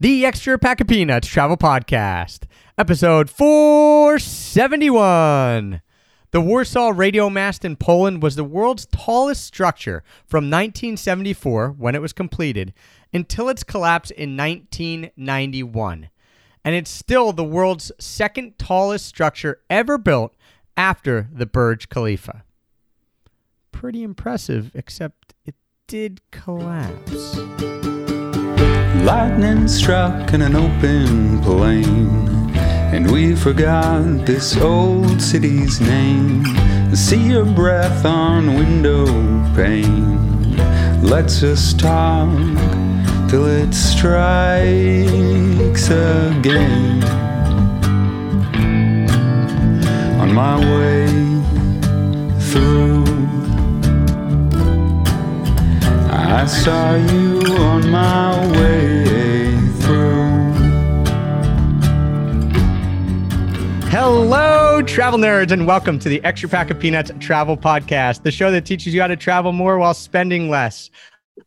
The Extra Pack of Peanuts Travel Podcast, episode 471. The Warsaw radio mast in Poland was the world's tallest structure from 1974, when it was completed, until its collapse in 1991. And it's still the world's second tallest structure ever built after the Burj Khalifa. Pretty impressive, except it did collapse. Lightning struck in an open plain, and we forgot this old city's name. See your breath on window pane. Let's just talk till it strikes again. On my way through. I saw you on my way through. Hello, travel nerds, and welcome to the Extra Pack of Peanuts Travel Podcast, the show that teaches you how to travel more while spending less.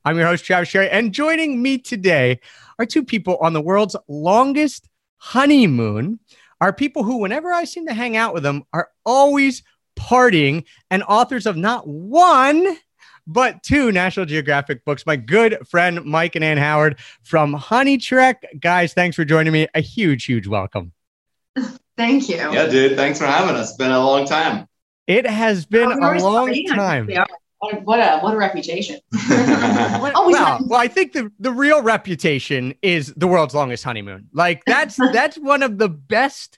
I'm your host, Travis Sherry, and joining me today are two people on the world's longest honeymoon. Are people who, whenever I seem to hang out with them, are always partying and authors of not one, but two National Geographic books. My good friend Mike and Anne Howard from Honey Trek. Guys, thanks for joining me. A huge, huge welcome. Thank you. Yeah, dude. Thanks for having us. It's been a long time. It has been Oh, a long sorry. time. What a, what a reputation. Oh, well, Always well, well, I think the, the real reputation is the world's longest honeymoon. Like that's that's one of the best,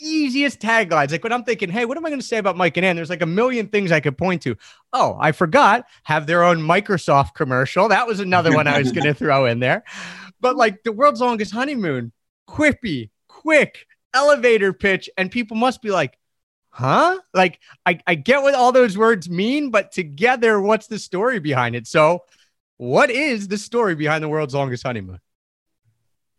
easiest taglines. Like when I'm thinking, hey, what am I going to say about Mike and Anne? There's like a million things I could point to. Oh, I forgot have their own Microsoft commercial. That was another one I was going to throw in there. But like the world's longest honeymoon, quippy, quick elevator pitch, and people must be like, huh? Like I, I get what all those words mean, but together, what's the story behind it? So, what is the story behind the world's longest honeymoon?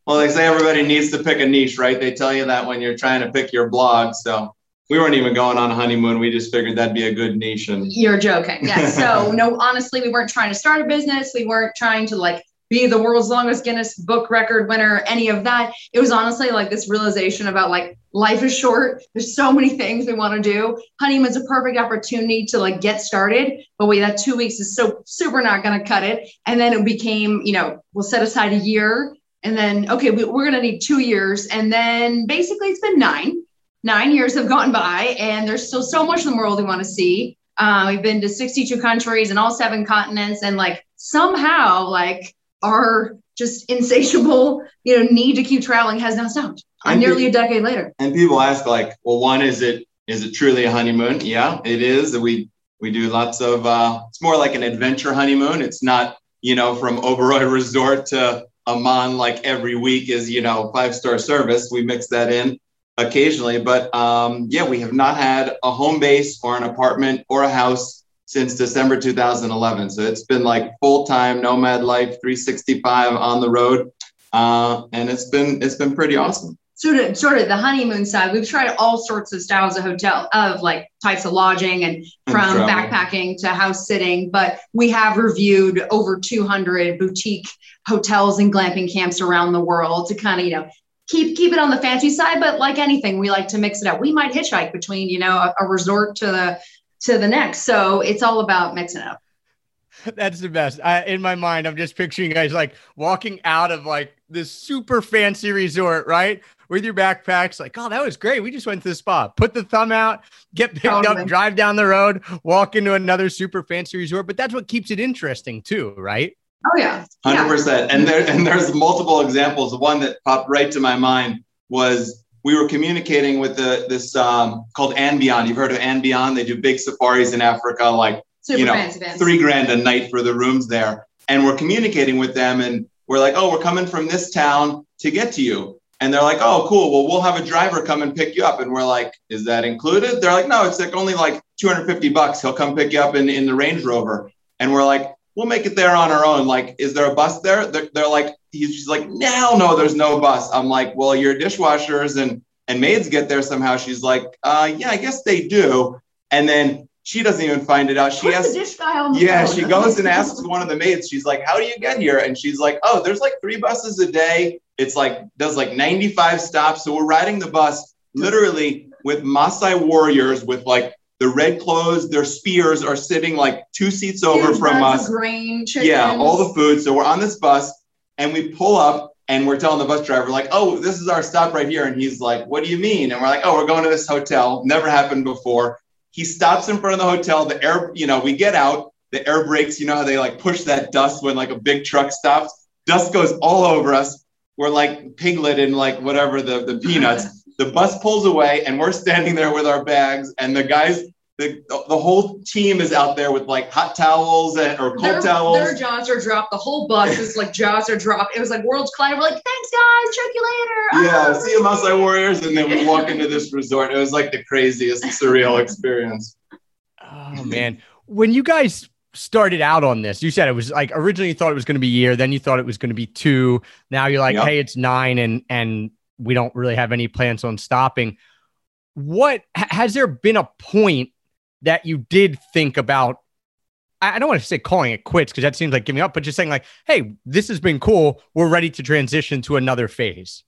Well, they say everybody needs to pick a niche, right? They tell you that when you're trying to pick your blog. So we weren't even going on a honeymoon. We just figured that'd be a good niche. And You're joking. Yeah. So no, honestly, we weren't trying to start a business. We weren't trying to like be the world's longest Guinness book record winner, any of that. It was honestly like this realization about like life is short. There's so many things we want to do. Honeymoon's a perfect opportunity to like get started, but wait, that two weeks is so super not going to cut it. And then it became, you know, we'll set aside a year and then, okay, we, we're going to need two years. And then basically it's been nine. Nine years have gone by and there's still so much in the world we want to see. Uh, we've been to 62 countries and all seven continents, and like somehow, like our just insatiable, you know, need to keep traveling has not stopped. I And nearly a decade later. and people ask like, well, one is it is it truly a honeymoon? Yeah, it is. We we do lots of. uh It's more like an adventure honeymoon. It's not you know from Oberoi Resort to Aman like every week is you know five star service. We mix that in occasionally, but um, yeah, we have not had a home base or an apartment or a house since December 2011. So it's been like full time nomad life, 365 on the road, uh, and it's been it's been pretty awesome. Sort of, sort of the honeymoon side. We've tried all sorts of styles of hotel, of like types of lodging, and And from travel. backpacking to house sitting. But we have reviewed over 200 boutique hotels and glamping camps around the world to kind of, you know, keep keep it on the fancy side. But like anything, we like to mix it up. We might hitchhike between, you know, a, a resort to the to the next. So it's all about mixing up. That's the best. I, in my mind, I'm just picturing you guys like walking out of like this super fancy resort, right? With your backpacks, like, oh, that was great. We just went to the spa. Put the thumb out, get picked Totally. up, drive down the road, walk into another super fancy resort. But that's what keeps it interesting, too, right? Oh yeah, Hundred yeah. percent. And there and there's multiple examples. One that popped right to my mind was we were communicating with the this um, called andBeyond. You've heard of andBeyond? They do big safaris in Africa, like Super you know, fancy fancy. three grand a night for the rooms there. And we're communicating with them, and we're like, oh, we're coming from this town to get to you. And they're like, oh, cool. Well, we'll have a driver come and pick you up. And we're like, is that included? They're like, no, it's like only like 250 bucks. He'll come pick you up in, in the Range Rover. And we're like, we'll make it there on our own. Like, is there a bus there? They're, they're like, he's just like, no, no, there's no bus. I'm like, well, your dishwashers and and maids get there somehow. She's like, uh, yeah, I guess they do. And then she doesn't even find it out. She Put has the dish guy on the yeah, phone. she goes and asks one of the maids. She's like, "How do you get here?" And she's like, "Oh, there's like three buses a day, It's like does like 95 stops. So we're riding the bus literally with Maasai warriors with like the red clothes, their spears are sitting like two seats over Huge from us. Grain, Yeah, all the food. So we're on this bus and we pull up and we're telling the bus driver, like, oh, this is our stop right here. And he's like, what do you mean? And we're like, oh, we're going to this hotel. Never happened before. He stops in front of the hotel. The air, you know, we get out, the air brakes, you know how they like push that dust when like a big truck stops? Dust goes all over us. We're like piglet in like whatever the, the peanuts. The bus pulls away and we're standing there with our bags and the guys, the, the whole team is out there with like hot towels and, or cold Their, towels. their jaws are dropped. The whole bus is like jaws are dropped. It was like worlds colliding. We're like, thanks guys, check you later. Yeah, Oh, see you, Maasai Warriors. And then we walk into this resort. It was like the craziest surreal experience. Oh man, when you guys started out on this, you said it was like originally you thought it was going to be a year, then you thought it was going to be two. Now you're like, Yep. hey, it's nine, and and we don't really have any plans on stopping. What has there been a point that you did think about? I I don't want to say calling it quits because that seems like giving up, but just saying like, hey, this has been cool. We're ready to transition to another phase.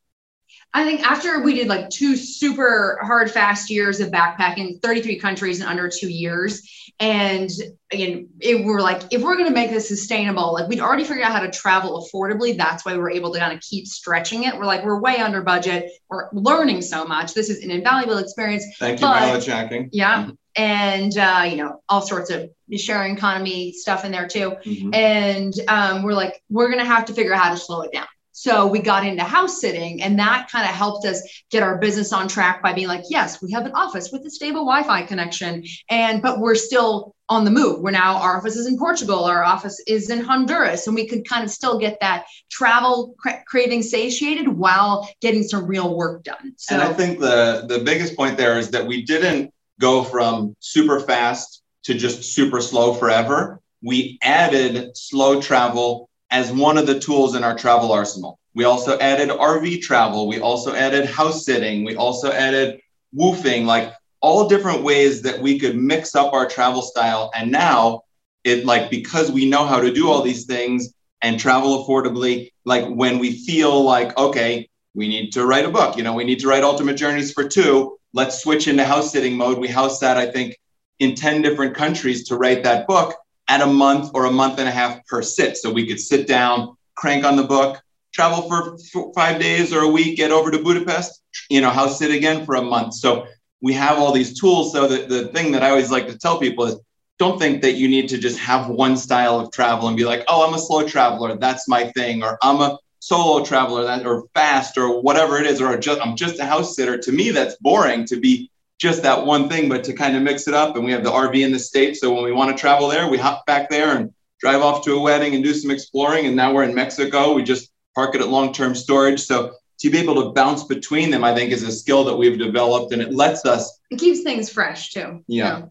I think after we did like two super hard, fast years of backpacking, 33 countries in under two years. And again, it, we're like, if we're going to make this sustainable, like we'd already figured out how to travel affordably. That's why we're able to kind of keep stretching it. We're like, we're way under budget. We're learning so much. This is an invaluable experience. Thank you, mileage hacking. Yeah. And, uh, you know, all sorts of sharing economy stuff in there too Mhm. and um, we're like we're going to have to figure out how to slow it down so we got into house sitting and that kind of helped us get our business on track by being like yes we have an office with a stable wi-fi connection and but we're still on the move we're now our office is in portugal our office is in honduras and we could kind of still get that travel cra- craving satiated while getting some real work done so and I think the the biggest point there is that we didn't go from super fast to just super slow forever. We added slow travel as one of the tools in our travel arsenal. We also added RV travel. We also added house sitting. We also added WWOOFing, like all different ways that we could mix up our travel style. And now it like because we know how to do all these things and travel affordably, like when we feel like, okay, we need to write a book, you know, we need to write Ultimate Journeys for two. Let's switch into house sitting mode. We house sat, I think, in 10 different countries to write that book at a month or a month and a half per sit. So we could sit down, crank on the book, travel for five days or a week, get over to Budapest, you know, house sit again for a month. So we have all these tools. So that the thing that I always like to tell people is don't think that you need to just have one style of travel and be like, oh, I'm a slow traveler, that's my thing, or I'm a solo traveler that or fast or whatever it is, or just I'm just a house sitter. To me, that's boring to be just that one thing, but to kind of mix it up. And we have the RV in the States. So when we want to travel there, we hop back there and drive off to a wedding and do some exploring. And now we're in Mexico. We just park it at long-term storage. So to be able to bounce between them, I think is a skill that we've developed and it lets us, it keeps things fresh too Yeah.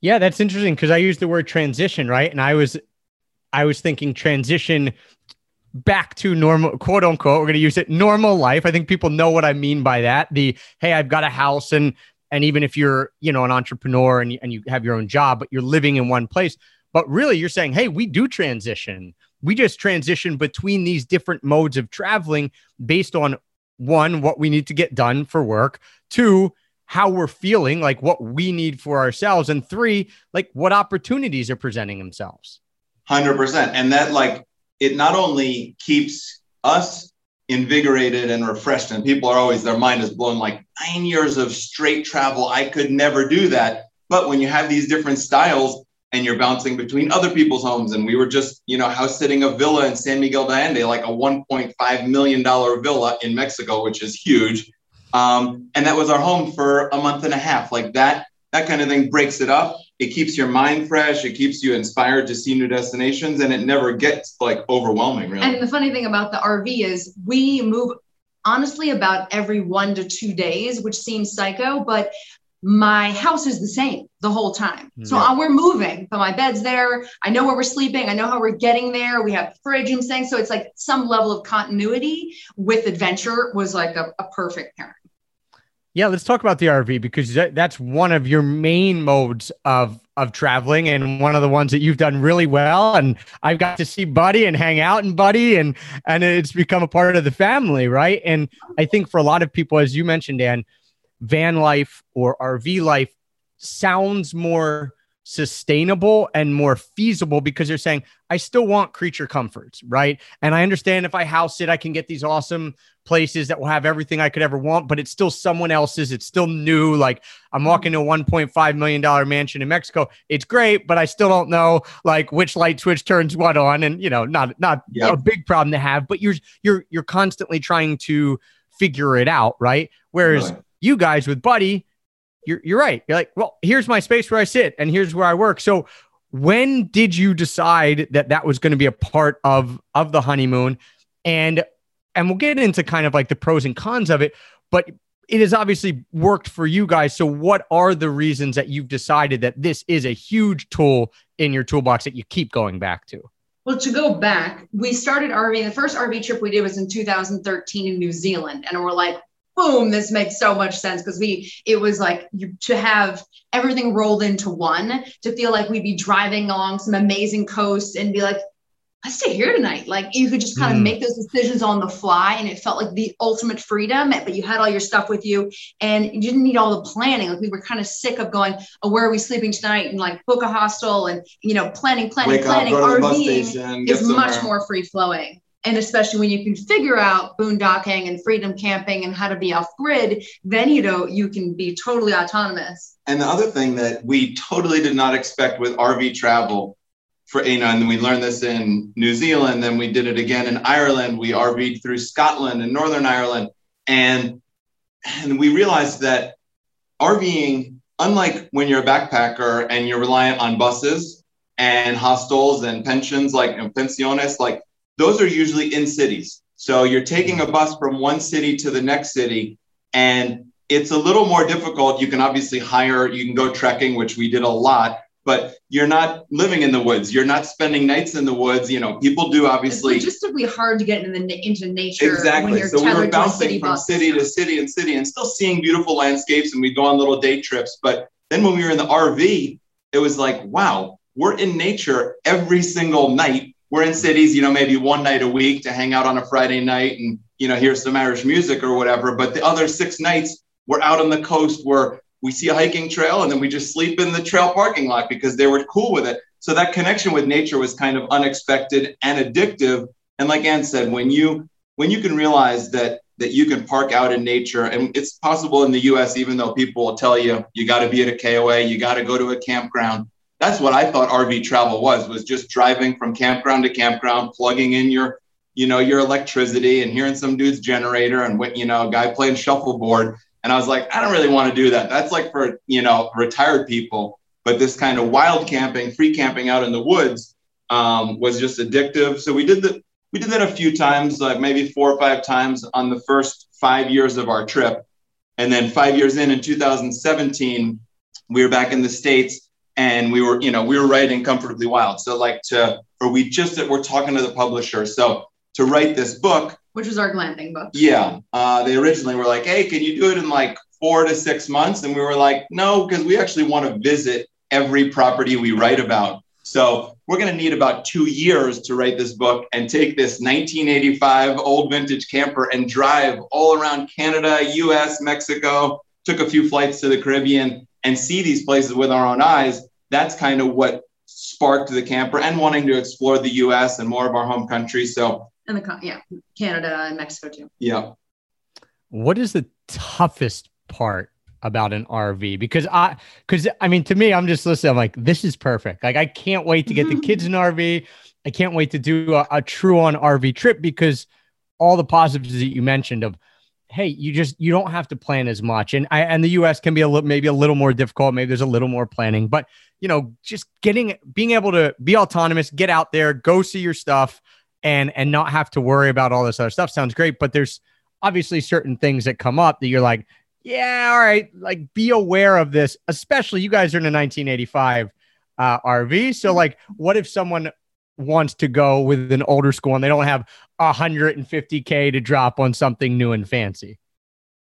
Yeah, that's interesting because I used the word transition, right? And I was I was thinking transition back to normal quote unquote. We're gonna use it normal life. I think people know what I mean by that. The hey, I've got a house and and even if you're, you know, an entrepreneur and and you have your own job, but you're living in one place. But really you're saying, hey, we do transition. We just transition between these different modes of traveling based on one, what we need to get done for work, two, how we're feeling, like what we need for ourselves, and three, like what opportunities are presenting themselves. 100%. And that, like, it not only keeps us invigorated and refreshed, and people are always, their mind is blown like nine years of straight travel. I could never do that. But when you have these different styles and you're bouncing between other people's homes, and we were just, you know, house sitting a villa in San Miguel de Allende, like a $1.5 million villa in Mexico, which is huge. Um, and that was our home for a month and a half. Like that, that kind of thing breaks it up. It keeps your mind fresh. It keeps you inspired to see new destinations, and it never gets like overwhelming. Really, And the funny thing about the RV is we move honestly about every one to two days, which seems psycho, but my house is the same the whole time. So Yeah. uh, we're moving, but my bed's there. I know where we're sleeping. I know how we're getting there. We have fridge and things. So it's like some level of continuity with adventure was like a, a perfect pairing. Yeah, let's talk about the RV because that, that's one of your main modes of of traveling and one of the ones that you've done really well and I've got to see Buddy and hang out and Buddy and and it's become a part of the family, right? And I think for a lot of people as you mentioned Dan, van life or RV life sounds more sustainable and more feasible because they're saying I still want creature comforts, right? And I understand if I house it, I can get these awesome places that will have everything I could ever want, but it's still someone else's. It's still new. Like I'm mm-hmm. walking to a 1.5 million dollar mansion in Mexico. It's great, but I still don't know like which light switch turns what on, and you know, not not yep. a big problem to have. But you're you're you're constantly trying to figure it out, right? Whereas really? you guys with Buddy you're you're right. You're like, well, here's my space where I sit, and here's where I work. So when did you decide that that was going to be a part of of the honeymoon? And and we'll get into kind of like the pros and cons of it, but it has obviously worked for you guys. So what are the reasons that you've decided that this is a huge tool in your toolbox that you keep going back to? Well, to go back, we started RV. The first RV trip we did was in 2013 in New Zealand, and we're like, boom, this makes so much sense because we, it was like you, to have everything rolled into one, to feel like we'd be driving along some amazing coast and be like, let's stay here tonight. Like you could just kind of mm. make those decisions on the fly and it felt like the ultimate freedom, but you had all your stuff with you and you didn't need all the planning. Like we were kind of sick of going, oh, where are we sleeping tonight? And like book a hostel and, you know, planning, planning, Wake planning. Up, RVing is much more free flowing and especially when you can figure out boondocking and freedom camping and how to be off grid then you know you can be totally autonomous. And the other thing that we totally did not expect with rv travel for you know and we learned this in new zealand then we did it again in ireland. We rv'd through scotland and northern ireland. And and we realized that rving unlike when you're a backpacker and you're reliant on buses and hostels and pensions like know, pensiones like those are usually in cities. So you're taking a bus from one city to the next city, and it's a little more difficult. You can obviously hire, you can go trekking, which we did a lot, but you're not living in the woods. You're not spending nights in the woods. You know, people do obviously. It's logistically hard to get into, the, into nature. Exactly. so we were bouncing from bus. city to city and city and still seeing beautiful landscapes, and we'd go on little day trips. But then when we were in the RV, it was like, wow, we're in nature every single night we're in cities, you know, maybe one night a week to hang out on a Friday night and, you know, hear some Irish music or whatever. But the other six nights, we're out on the coast where we see a hiking trail and then we just sleep in the trail parking lot because they were cool with it. So that connection with nature was kind of unexpected and addictive. And like Anne said, when you when you can realize that that you can park out in nature and it's possible in the US even though people will tell you you got to be at a KOA, you got to go to a campground that's what I thought RV travel was, was just driving from campground to campground, plugging in your, you know, your electricity and hearing some dude's generator and, what you know, a guy playing shuffleboard. And I was like, I don't really want to do that. That's like for, you know, retired people. But this kind of wild camping, free camping out in the woods um, was just addictive. So we did that. We did that a few times, like maybe four or five times on the first five years of our trip. And then five years in, in 2017, we were back in the States and we were, you know, we were writing Comfortably Wild. So like to, or we just, that we're talking to the publisher. So to write this book, which was our glamping book. Yeah. Uh, they originally were like, hey, can you do it in like four to six months? And we were like, no, because we actually want to visit every property we write about. So we're going to need about two years to write this book and take this 1985 old vintage camper and drive all around Canada, US, Mexico, took a few flights to the Caribbean and see these places with our own eyes, that's kind of what sparked the camper and wanting to explore the U.S. and more of our home country. So, and the yeah, Canada and Mexico too. Yeah. What is the toughest part about an RV? Because I, because I mean, to me, I'm just listening. I'm like, this is perfect. Like, I can't wait to get the mm-hmm. kids in RV. I can't wait to do a, a true on RV trip because all the positives that you mentioned of hey, you just you don't have to plan as much, and I and the U.S. can be a little maybe a little more difficult. Maybe there's a little more planning, but you know, just getting being able to be autonomous, get out there, go see your stuff, and and not have to worry about all this other stuff sounds great. But there's obviously certain things that come up that you're like, yeah, all right, like be aware of this. Especially you guys are in a 1985 uh, RV, so like, what if someone wants to go with an older school and they don't have 150k to drop on something new and fancy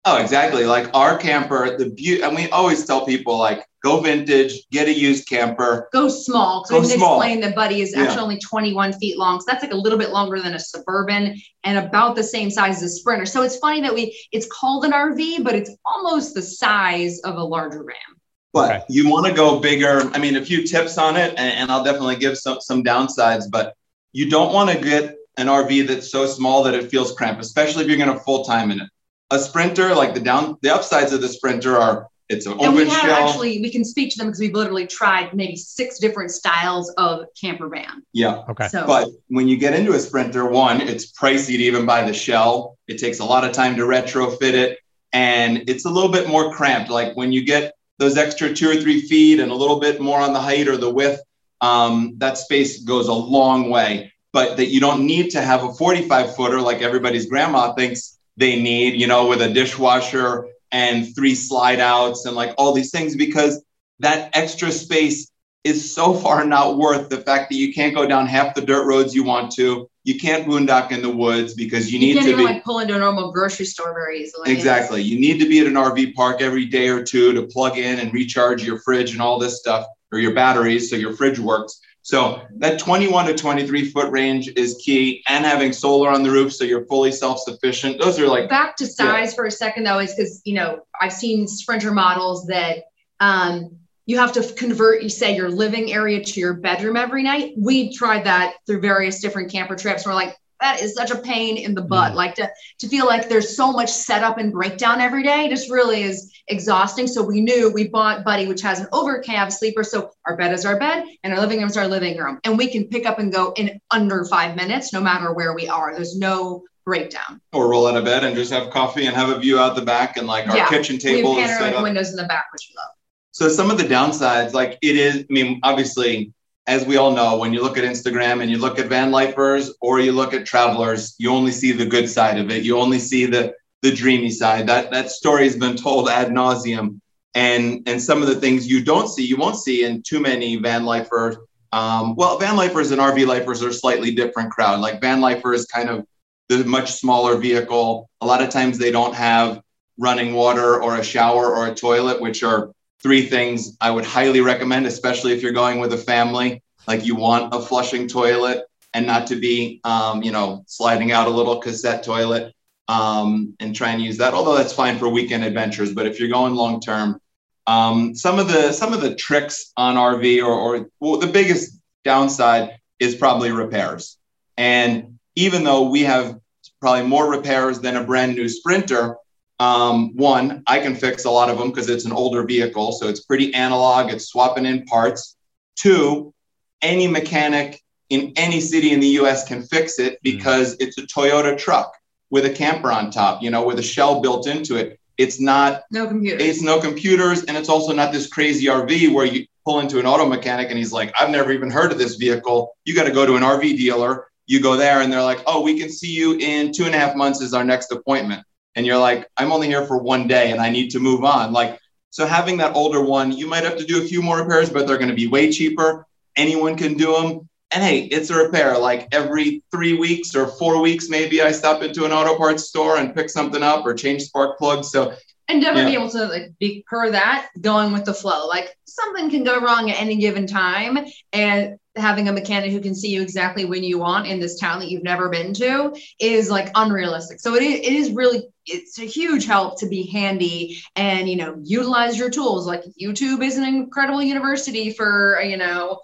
Oh, exactly. Like our camper, the beauty, and we always tell people like go vintage, get a used camper. Go small. Go So we small. explain that Buddy is Yeah. actually only 21 feet long. So that's like a little bit longer than a Suburban and about the same size as a Sprinter. So it's funny that we, it's called an RV, but it's almost the size of a larger van. But Okay. you want to go bigger. I mean, a few tips on it, and, and I'll definitely give some some downsides. But you don't want to get an RV that's so small that it feels cramped, especially if you're going to full time in it. A Sprinter, like the down, the upsides of the Sprinter are it's an and we open have shell. actually, we can speak to them because we've literally tried maybe six different styles of camper van. yeah. Okay. So But when you get into a Sprinter, one, it's pricey to even buy the shell. It takes a lot of time to retrofit it, and it's a little bit more cramped. Like when you get those extra two or three feet and a little bit more on the height or the width, um, that space goes a long way. But that you don't need to have a 45 footer like everybody's grandma thinks they need, you know, with a dishwasher and three slide outs and like all these things because that extra space is so far not worth the fact that you can't go down half the dirt roads you want to. You can't boondock in the woods because you you need to be like pull into a normal grocery store very easily. exactly. You need to be at an RV park every day or two to plug in and recharge your fridge and all this stuff or your batteries so your fridge works. So that 21 to 23 foot range is key and having solar on the roof so you're fully self-sufficient. Those are like back to size for a second though is because you know i've seen sprinter models that um, you have to convert you say your living area to your bedroom every night. We tried that through various different camper trips. We're like that is such a pain in the butt mm. like to to feel like there's so much setup and breakdown every day just really is exhausting. So we knew we bought buddy which has an over cab sleeper. So our bed is our bed and our living room is our living room. And we can pick up and go in under five minutes no matter where we are. There's no breakdown. Or roll out of bed and just have coffee and have a view out the back and like our Yeah, kitchen we have table is set panoramic windows in the back, which we love. So some of the downsides, like it is, I mean, obviously, as we all know, when you look at Instagram and you look at van lifers or you look at travelers, you only see the good side of it. You only see the the dreamy side. That that story has been told ad nauseum. And and some of the things you don't see, you won't see in too many van lifers. Um, well, van lifers and RV lifers are slightly different crowd. Like van lifers, kind of the much smaller vehicle. A lot of times they don't have running water or a shower or a toilet, which are three things I would highly recommend, especially if you're going with a family. Like you want a flushing toilet and not to be, um, you know, sliding out a little cassette toilet um, and try and use that. Although that's fine for weekend adventures, but if you're going long term, um, some of the some of the tricks on RV or, or well, the biggest downside is probably repairs. And even though we have probably more repairs than a brand new Sprinter, um, one, I can fix a lot of them because it's an older vehicle. So it's pretty analog, it's swapping in parts. Two, any mechanic in any city in the US can fix it because it's a Toyota truck with a camper on top, you know, with a shell built into it. It's not, No computer. it's no computers, and it's also not this crazy RV where you pull into an auto mechanic and he's like, I've never even heard of this vehicle. You got to go to an RV dealer. You go there and they're like, oh, we can see you in two and a half months is our next appointment and you're like, I'm only here for one day and I need to move on. Like, so having that older one, you might have to do a few more repairs, but they're going to be way cheaper. Anyone can do them. And hey, it's a repair. Like every three weeks or four weeks, maybe I stop into an auto parts store and pick something up or change spark plugs. So and never Yeah. be able to like be per that going with the flow. Like something can go wrong at any given time, and having a mechanic who can see you exactly when you want in this town that you've never been to is like unrealistic. So it is, it is really it's a huge help to be handy and you know utilize your tools. Like YouTube is an incredible university for you know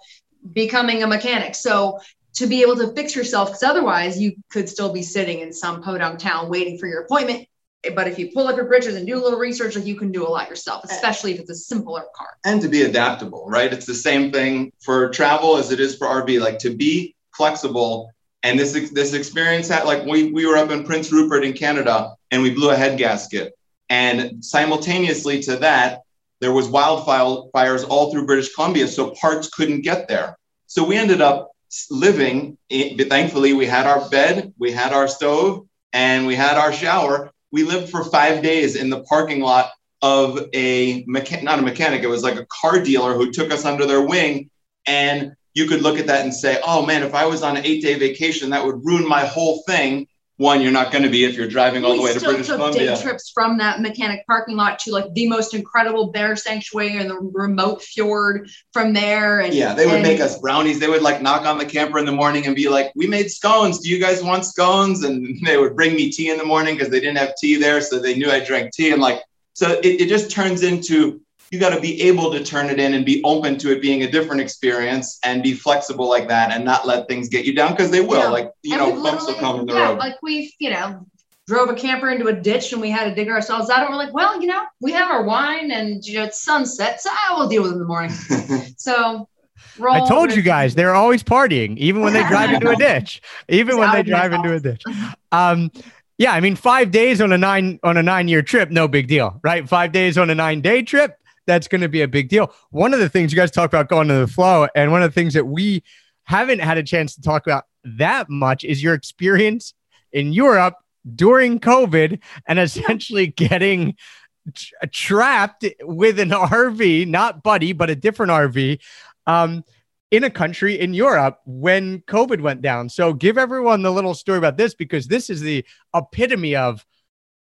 becoming a mechanic. So to be able to fix yourself, because otherwise you could still be sitting in some podunk town waiting for your appointment. Eh, but if you pull up your bridges and do a little research, like you can do a lot yourself, eh. especially if it's a simpler car. and to be adaptable, right? It's the same thing for travel as it is for RV. Like to be flexible. And this this experience had like we we were up in Prince Rupert in Canada and we blew a head gasket. And simultaneously to that, there was wildfires all through British Columbia, so parts couldn't get there. So we ended up living. In, thankfully, we had our bed, we had our stove, and we had our shower. We lived for five days in the parking lot of a mechanic, not a mechanic, it was like a car dealer who took us under their wing. And you could look at that and say, oh man, if I was on an eight day vacation, that would ruin my whole thing. One, you're not going to be if you're driving all we the way to British took Columbia. day trips from that mechanic parking lot to like the most incredible bear sanctuary in the remote fjord from there. And Yeah, they would and- make us brownies. They would like knock on the camper in the morning and be like, "We made scones. Do you guys want scones?" And they would bring me tea in the morning because they didn't have tea there, so they knew I drank tea. And like, so it, it just turns into you got to be able to turn it in and be open to it being a different experience and be flexible like that and not let things get you down because they will. Yeah. Like you and know, bumps will come in the yeah, road. Like we've, you know, drove a camper into a ditch and we had to dig ourselves out. And we're like, well, you know, we have our wine and you know it's sunset, so I will deal with it in the morning. So we're I told you guys they're always partying, even when they drive into a ditch. Even It's when they drive into a ditch. Um, yeah, I mean, five days on a nine on a nine year trip, no big deal, right? Five days on a nine day trip, that's going to be a big deal. One of the things you guys talk about going to the flow, and one of the things that we haven't had a chance to talk about that much is your experience in Europe during COVID and essentially getting tra- trapped with an RV, not Buddy, but a different RV, um, in a country in Europe when COVID went down. So give everyone the little story about this because this is the epitome of,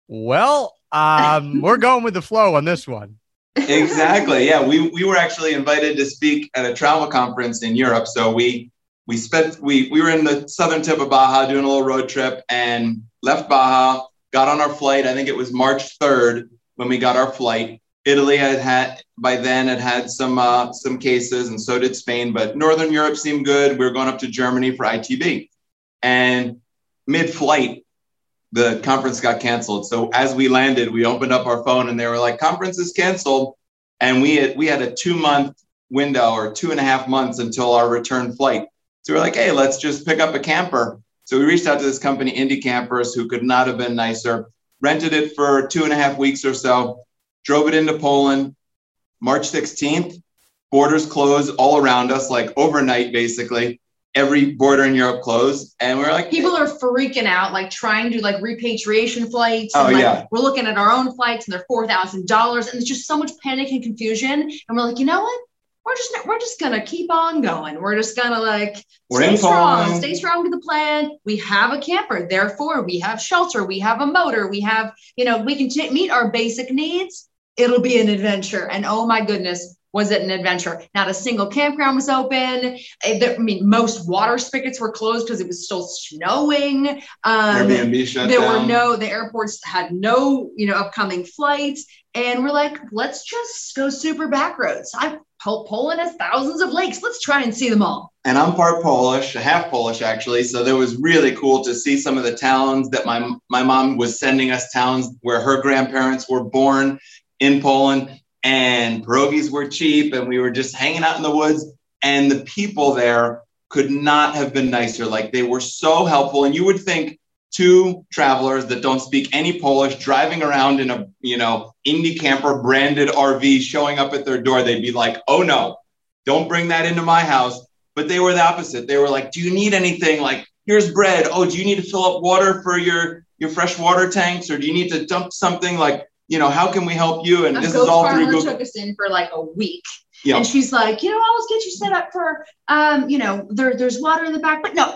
well, um, we're going with the flow on this one. Exactly. Yeah, we we were actually invited to speak at a travel conference in Europe. So we we spent we we were in the southern tip of Baja doing a little road trip and left Baja, got on our flight. I think it was March 3rd when we got our flight. Italy had had by then had had some uh, some cases, and so did Spain. But Northern Europe seemed good. We were going up to Germany for ITB, and mid-flight, the conference got canceled. So as we landed, we opened up our phone, and they were like, "Conference is canceled," and we had we had a two-month window or two and a half months until our return flight. So we're like, "Hey, let's just pick up a camper." So we reached out to this company, Indie Campers, who could not have been nicer. Rented it for two and a half weeks or so drove it into Poland March 16th. Borders closed all around us, like overnight, basically. Every border in Europe closed. And we are like, People are freaking out, like trying to like repatriation flights. Oh, and, like, yeah. We're looking at our own flights and they're four thousand dollars, and there's just so much panic and confusion. And we're like, you know what? We're just we're just gonna keep on going. We're just gonna like We're stay strong, Poland. stay strong to the plan. We have a camper, therefore we have shelter, we have a motor, we have you know we can t- meet our basic needs. It'll be an adventure, and oh my goodness, was it an adventure? Not a single campground was open. Eh, I mean, most water spigots were closed because it was still snowing. Um, Airbnb shut there down. were no the airports had no you know upcoming flights and we're like let's just go super back roads i Pol- poland has thousands of lakes let's try and see them all and I'm part Polish, half Polish actually. So that was really cool to see some of the towns that my my mom was sending us towns where her grandparents were born in Poland, and pierogies were cheap, and we were just hanging out in the woods. And the people there could not have been nicer. Like they were so helpful, and you would think two travelers that don't speak any Polish driving around in a you know indie camper branded RV showing up at their door, they'd be like, "Oh no, don't bring that into my house." But they were the opposite. They were like, "Do you need anything? Like, here's bread. Oh, do you need to fill up water for your your fresh water tanks, or do you need to dump something? Like, you know, how can we help you?" And a this is all through farmer Google. took us in for like a week Yeah. and she's like you know i'll get you set up for um you know there, there's water in the back but no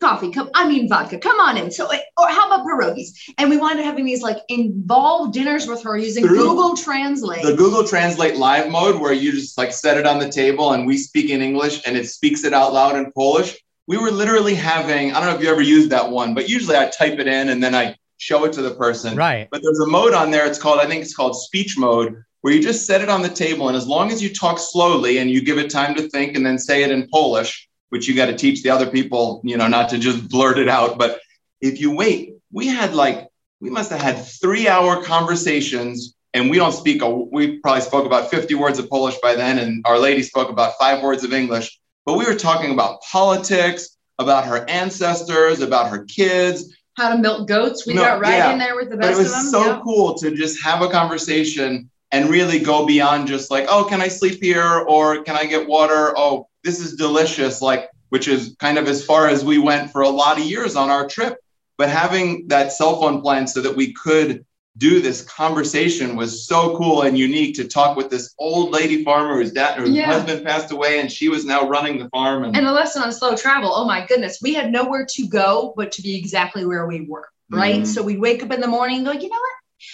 coffee come i mean vodka come on in so or how about pierogies and we wound up having these like involved dinners with her using Through google translate the Google Translate live mode, where you just like set it on the table and we speak in English and it speaks it out loud in Polish. We were literally having, I don't know if you ever used that one, but usually I type it in and then I show it to the person. Right. But there's a mode on there. It's called, I think it's called speech mode, where you just set it on the table. And as long as you talk slowly and you give it time to think and then say it in Polish, which you got to teach the other people, you know, not to just blurt it out. But if you wait, we had like, we must have had three hour conversations and we don't speak, a, we probably spoke about 50 words of Polish by then. And our lady spoke about five words of English. But we were talking about politics, about her ancestors, about her kids, how to milk goats we No, got right yeah. in there with the best but it was of them so yeah. cool to just have a conversation and really go beyond just like, oh, can I sleep here or can I get water? Oh, this is delicious. Like, which is kind of as far as we went for a lot of years on our trip. But having that cell phone plan so that we could do this conversation was so cool and unique to talk with this old lady farmer whose dad her Yeah. husband passed away and she was now running the farm and, And a lesson on slow travel. Oh my goodness. We had nowhere to go but to be exactly where we were. Right. Mhm. So we'd wake up in the morning and go, you know what?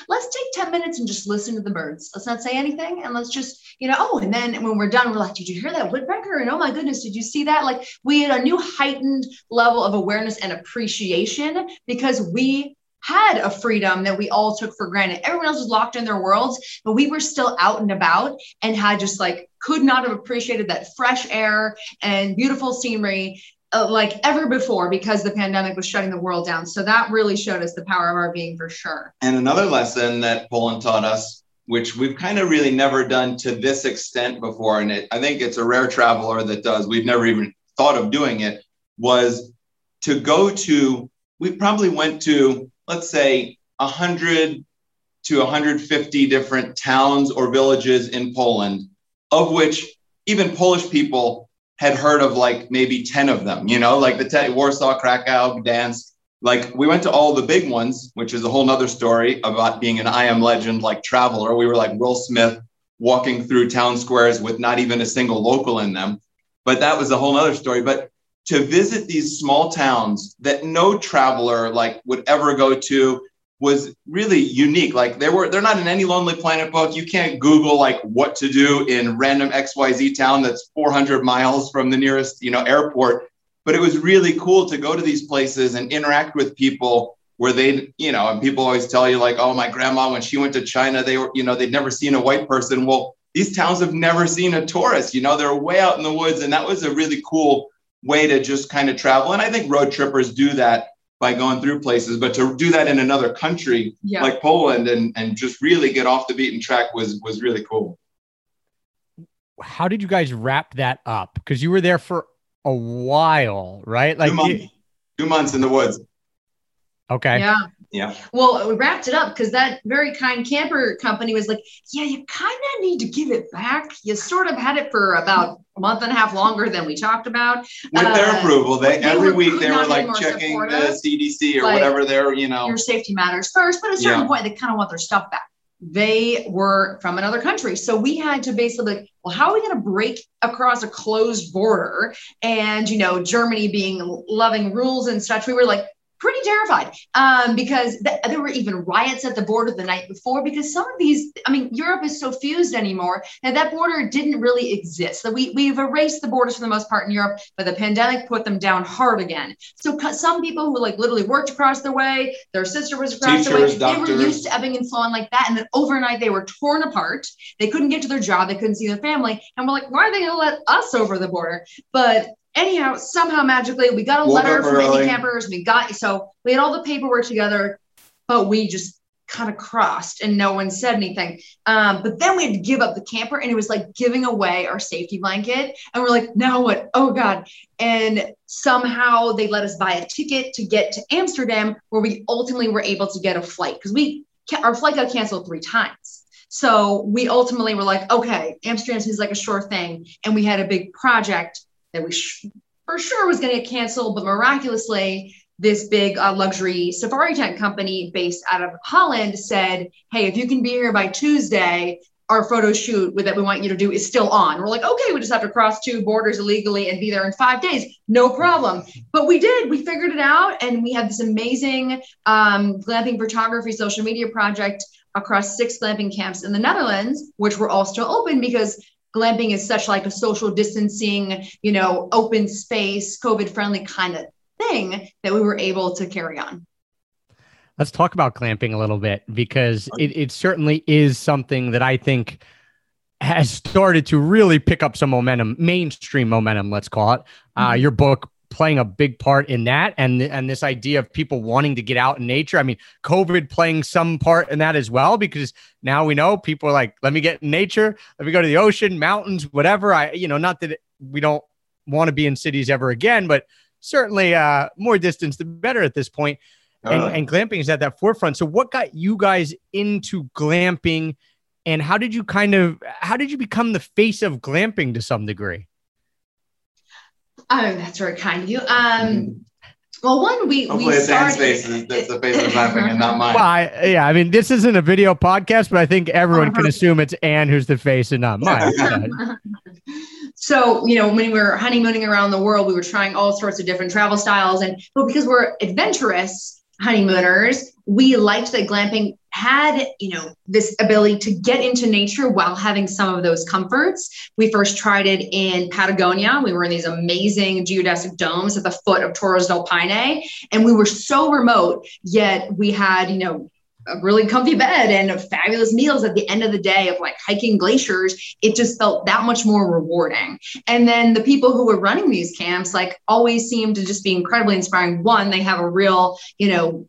Let's take 10 minutes and just listen to the birds. Let's not say anything. And let's just, you know, oh, and then when we're done, we're like, did you hear that woodpecker? And oh my goodness, did you see that? Like we had a new heightened level of awareness and appreciation because we had a freedom that we all took for granted. Everyone else was locked in their worlds, but we were still out and about and had just like could not have appreciated that fresh air and beautiful scenery uh, like ever before because the pandemic was shutting the world down. So that really showed us the power of RVing for sure. and another lesson that Poland taught us which we've kind of really never done to this extent before and it, I think it's a rare traveler that does we've never even thought of doing it was to go to we probably went to let's say 100 to 150 different towns or villages in Poland, of which even Polish people had heard of like maybe 10 of them, you know, like the te- Warsaw, Krakow, Gdansk. Like we went to all the big ones, which is a whole nother story about being an I am legend like traveler. We were like Will Smith walking through town squares with not even a single local in them. But that was a whole nother story. But to visit these small towns that no traveler like would ever go to was really unique. Like they were, they're not in any Lonely Planet book. You can't Google like what to do in random XYZ town that's 400 miles from the nearest, you know, airport. But it was really cool to go to these places and interact with people where they, you know, and people always tell you like, oh, my grandma, when she went to China, they were, you know, they'd never seen a white person. Well, these towns have never seen a tourist, you know, they're way out in the woods. And that was a really cool way to just kind of travel. And I think road trippers do that by going through places, but to do that in another country Yeah. like Poland and, and just really get off the beaten track was was really cool. How did you guys wrap that up? Because you were there for a while, right? Like, two, months, two months in the woods. okay, Yeah. Yeah. Well, we wrapped it up because that very kind camper company was like, yeah, you kind of need to give it back. You sort of had it for about a month and a half longer than we talked about. With their Uh, approval, they, they every were- week they were like checking the. CDC or Like, whatever they're, you know. Your safety matters first, but at a certain Yeah. point, they kind of want their stuff back. They were from another country. So we had to basically, like, well, how are we going to break across a closed border? And, you know, Germany being loving rules and such, we were like, pretty terrified um, because th- there were even riots at the border the night before because some of these i mean europe is so fused anymore that that border didn't really exist. So we, we've erased the borders for the most part in europe but the pandemic put them down hard again. So some people who like literally worked across their way their sister was across the way Teachers, they were used to ebbing and flowing like that and then overnight they were torn apart. They couldn't get to their job. They couldn't see their family. And we're like why are they going to let us over the border? But anyhow, somehow magically we got a Woke letter from early. campers. We got so we had all the paperwork together, but we just kind of crossed and no one said anything. Um, but then we had to give up the camper and it was like giving away our safety blanket. And we're like, now what? Oh God. And somehow they let us buy a ticket to get to Amsterdam where we ultimately were able to get a flight because we our flight got canceled three times. So we ultimately were like, okay, Amsterdam seems like a sure thing. And we had a big project that we sh- for sure was going to get canceled, but miraculously, this big uh, luxury safari tent company based out of Holland said, "Hey, if you can be here by Tuesday, our photo shoot with that we want you to do is still on." We're like, "Okay, we just have to cross two borders illegally and be there in five days, no problem." But we did. We figured it out, and we had this amazing um, glamping photography social media project across six glamping camps in the Netherlands, which were all still open because glamping is such like a social distancing, you know, open space, COVID friendly kind of thing that we were able to carry on. Let's talk about glamping a little bit because it, it certainly is something that I think has started to really pick up some momentum, mainstream momentum, let's call it. Uh, Mhm. your book playing a big part in that and and this idea of people wanting to get out in nature. I mean, COVID playing some part in that as well because now we know people are like, let me get in nature, let me go to the ocean, mountains, whatever. I you know, not that we don't want to be in cities ever again, but certainly uh more distance the better at this point and, Totally. and glamping is at that forefront. So, what got you guys into glamping, and how did you kind of how did you become the face of glamping to some degree? Oh, that's very kind of you. Um, Well, one we Hopefully we it's Dan's started. face is- that's the face that's laughing and not mine. Well, I, yeah, I mean, this isn't a video podcast, but I think everyone can assume it's Anne who's the face and not mine. so you know when we were honeymooning around the world we were trying all sorts of different travel styles and but because we're adventurous honeymooners we liked that glamping had you know this ability to get into nature while having some of those comforts. We first tried it in patagonia. We were in these amazing geodesic domes at the foot of torres del paine and we were so remote yet we had you know a really comfy bed and fabulous meals at the end of the day of like hiking glaciers it just felt that much more rewarding. And then the people who were running these camps like always seemed to just be incredibly inspiring. One they have a real you know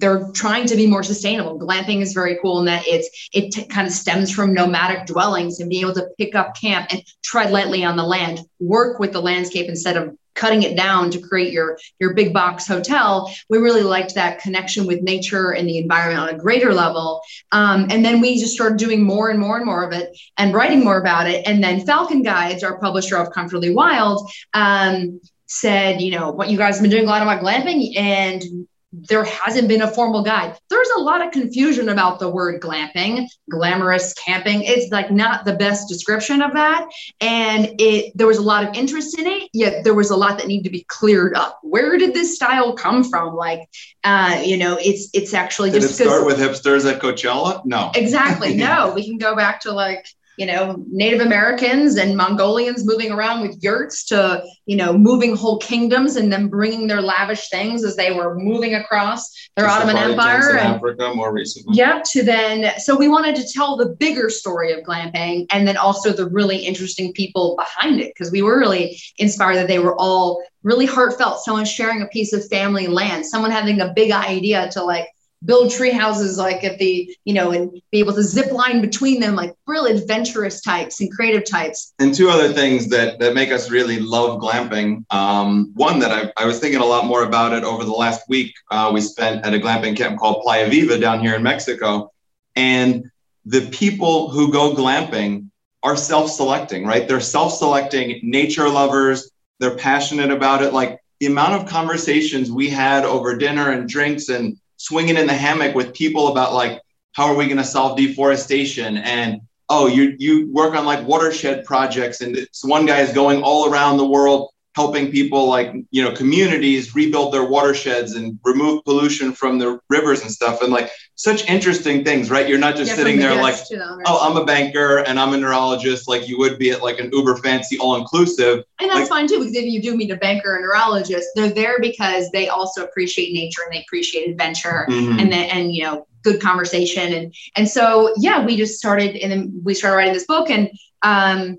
they're trying to be more sustainable. Glamping is very cool in that it's it t- kind of stems from nomadic dwellings and being able to pick up camp and tread lightly on the land, work with the landscape instead of cutting it down to create your your big box hotel. We really liked that connection with nature and the environment on a greater level. Um, and then we just started doing more and more and more of it and writing more about it. And then Falcon Guides, our publisher of Comfortably Wild, um, said, you know, what you guys have been doing a lot about glamping and there hasn't been a formal guide. There's a lot of confusion about the word glamping, glamorous camping. It's like not the best description of that. And it there was a lot of interest in it, yet there was a lot that needed to be cleared up. Where did this style come from? Like uh, you know, it's it's actually Did it start with hipsters at Coachella? No. Exactly. No, we can go back to like, you know, Native Americans and Mongolians moving around with yurts to, you know, moving whole kingdoms and then bringing their lavish things as they were moving across their To Ottoman camps Empire. And Africa more recently. yeah, to then, so we wanted to tell the bigger story of glamping and then also the really interesting people behind it because we were really inspired that they were all really heartfelt. Someone sharing a piece of family land, someone having a big idea to like build tree houses like at the, you know, and be able to zip line between them, like real adventurous types and creative types. And two other things that, that make us really love glamping. Um, one that I, I was thinking a lot more about it over the last week. Uh, we spent at a glamping camp called Playa Viva down here in Mexico. And the people who go glamping are self-selecting, right? They're self-selecting nature lovers. They're passionate about it. Like the amount of conversations we had over dinner and drinks and swinging in the hammock with people about like, how are we going to solve deforestation? And oh, you you work on like watershed projects, and this one guy is going all around the world helping people like you know communities rebuild their watersheds and remove pollution from the rivers and stuff, and like such interesting things, right? You're not just Yeah, sitting the there like, oh, I'm a banker and I'm a neurologist, like you would be at like an uber fancy all inclusive. And that's Like- fine too, because if you do meet a banker or neurologist, they're there because they also appreciate nature and they appreciate adventure Mm-hmm. and then and you know good conversation and and so yeah, we just started and then we started writing this book and um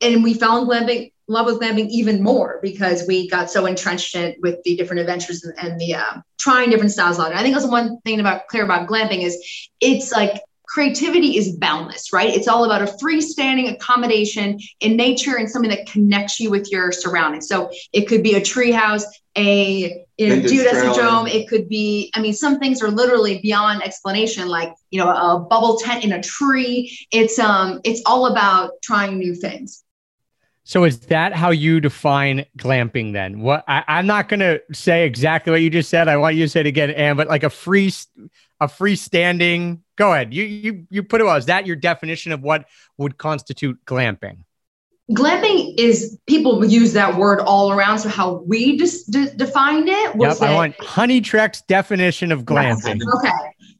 and we fell in glamping love with glamping even more because we got so entrenched in it with the different adventures and, and the uh, trying different styles of it. I think also one thing about clear about glamping is it's like creativity is boundless, right? It's all about a freestanding accommodation in nature and something that connects you with your surroundings. So it could be a treehouse, a you know, geodesic dome. It could be, I mean, some things are literally beyond explanation, like you know, a bubble tent in a tree. It's um, it's all about trying new things. So is that how you define glamping then? What I, I'm not gonna say exactly what you just said. I want you to say it again, Anne, but like a free a freestanding go ahead. You you you put it well. Is that your definition of what would constitute glamping? Glamping is people use that word all around. So how we just de- defined it was Yep. I want Honey Trek's definition of glamping. Okay.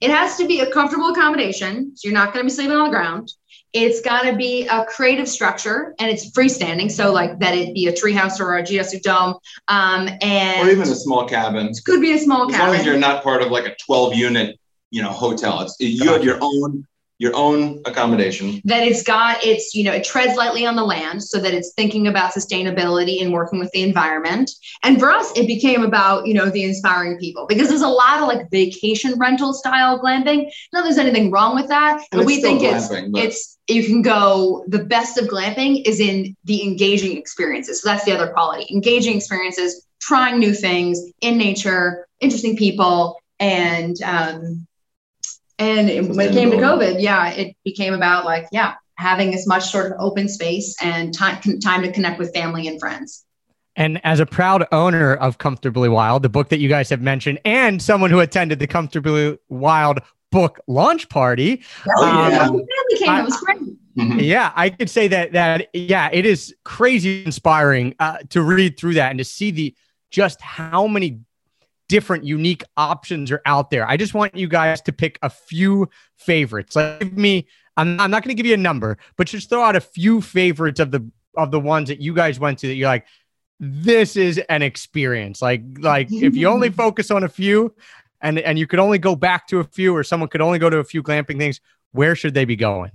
It has to be a comfortable accommodation. So you're not going to be sleeping on the ground. It's got to be a creative structure and it's freestanding. So, like that it be a treehouse or a geodesic dome. Um, and Or even a small cabin. it could be a small As long as cabin. you're not part of like a 12 unit, you know, hotel. It's you have your own your own accommodation. that it's got it's you know it treads lightly on the land so that it's thinking about sustainability and working with the environment. And for us it became about you know the inspiring people because there's a lot of like vacation rental style glamping. Not there's anything wrong with that And but we think it's but- it's you can go the best of glamping is in the engaging experiences. So that's the other quality engaging experiences trying new things in nature interesting people and um and it- when it came to covid yeah it became about like yeah having as much sort of open space and time time to connect with family and friends And as a proud owner of Comfortably Wild, the book that you guys have mentioned, and someone who attended the Comfortably Wild book launch party, Oh, yeah. Um, the family came. It was great. Mhm. yeah, I could say that that yeah, it is crazy inspiring uh, to read through that and to see the just how many different unique options are out there. I just want you guys to pick a few favorites. Like give me I'm, I'm not going to give you a number, but just throw out a few favorites of the of the ones that you guys went to that you're like this is an experience. Like like if you only focus on a few and and you could only go back to a few or someone could only go to a few glamping things, where should they be going?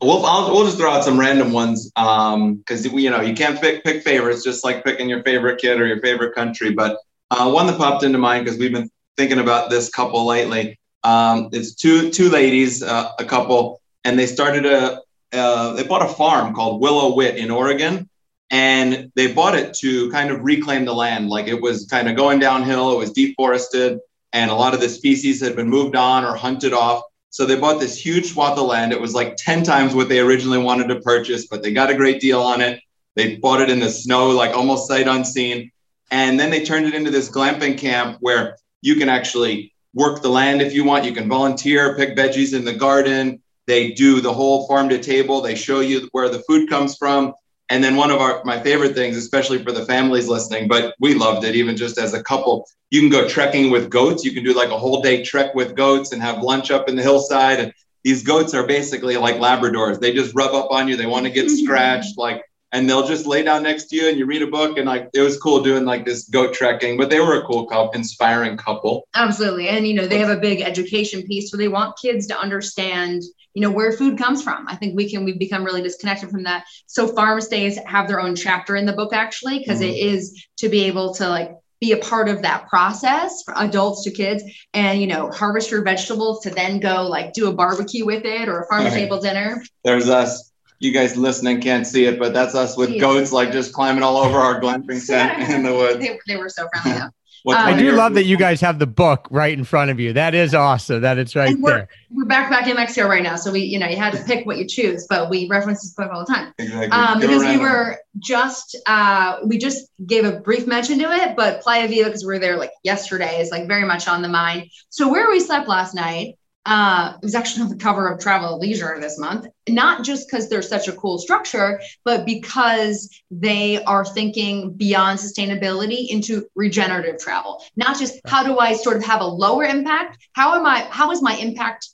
We'll, I'll, we'll just throw out some random ones um, because you know you can't pick pick favorites, just like picking your favorite kid or your favorite country. But uh, one that popped into mind because we've been thinking about this couple lately. Um, it's two two ladies, uh, a couple, and they started a uh, they bought a farm called Willow-Witt in Oregon, and they bought it to kind of reclaim the land. Like it was kind of going downhill, it was deforested, and a lot of the species had been moved on or hunted off. So they bought this huge swath of land. It was like 10 times what they originally wanted to purchase, but they got a great deal on it. They bought it in the snow, like almost sight unseen. And then they turned it into this glamping camp where you can actually work the land if you want. You can volunteer, pick veggies in the garden. They do the whole farm to table. They show you where the food comes from. And then one of our my favorite things, especially for the families listening, but we loved it even just as a couple. You can go trekking with goats. You can do like a whole day trek with goats and have lunch up in the hillside. And these goats are basically like Labradors. They just rub up on you. They want to get scratched, like, and they'll just lay down next to you and you read a book. And like it was cool doing like this goat trekking. But they were a cool couple, inspiring couple. Absolutely. And, you know, they have a big education piece where they want kids to understand, you know, where food comes from. I think we can, we've become really disconnected from that. So farm stays have their own chapter in the book, actually, because Mhm. it is to be able to like be a part of that process for adults to kids and, you know, harvest your vegetables to then go like do a barbecue with it or a farm Right. table dinner. There's us. You guys listening can't see it, but that's us with Yeah. goats like just climbing all over our glamping tent in the woods. They, they were so friendly though. Um, I do love that you guys have the book right in front of you. That is awesome. That it's right And we're- there. We're back back in Mexico right now. So we, you know, you had to pick what you choose, but we reference this book all the time. Exactly. um, because we were just uh, we just gave a brief mention to it, but Playa Viva because we were there like yesterday is like very much on the mind. So where we slept last night uh, it was actually on the cover of Travel Leisure this month. Not just because they're such a cool structure, but because they are thinking beyond sustainability into regenerative travel. Not just how do I sort of have a lower impact? How am I? How is my impact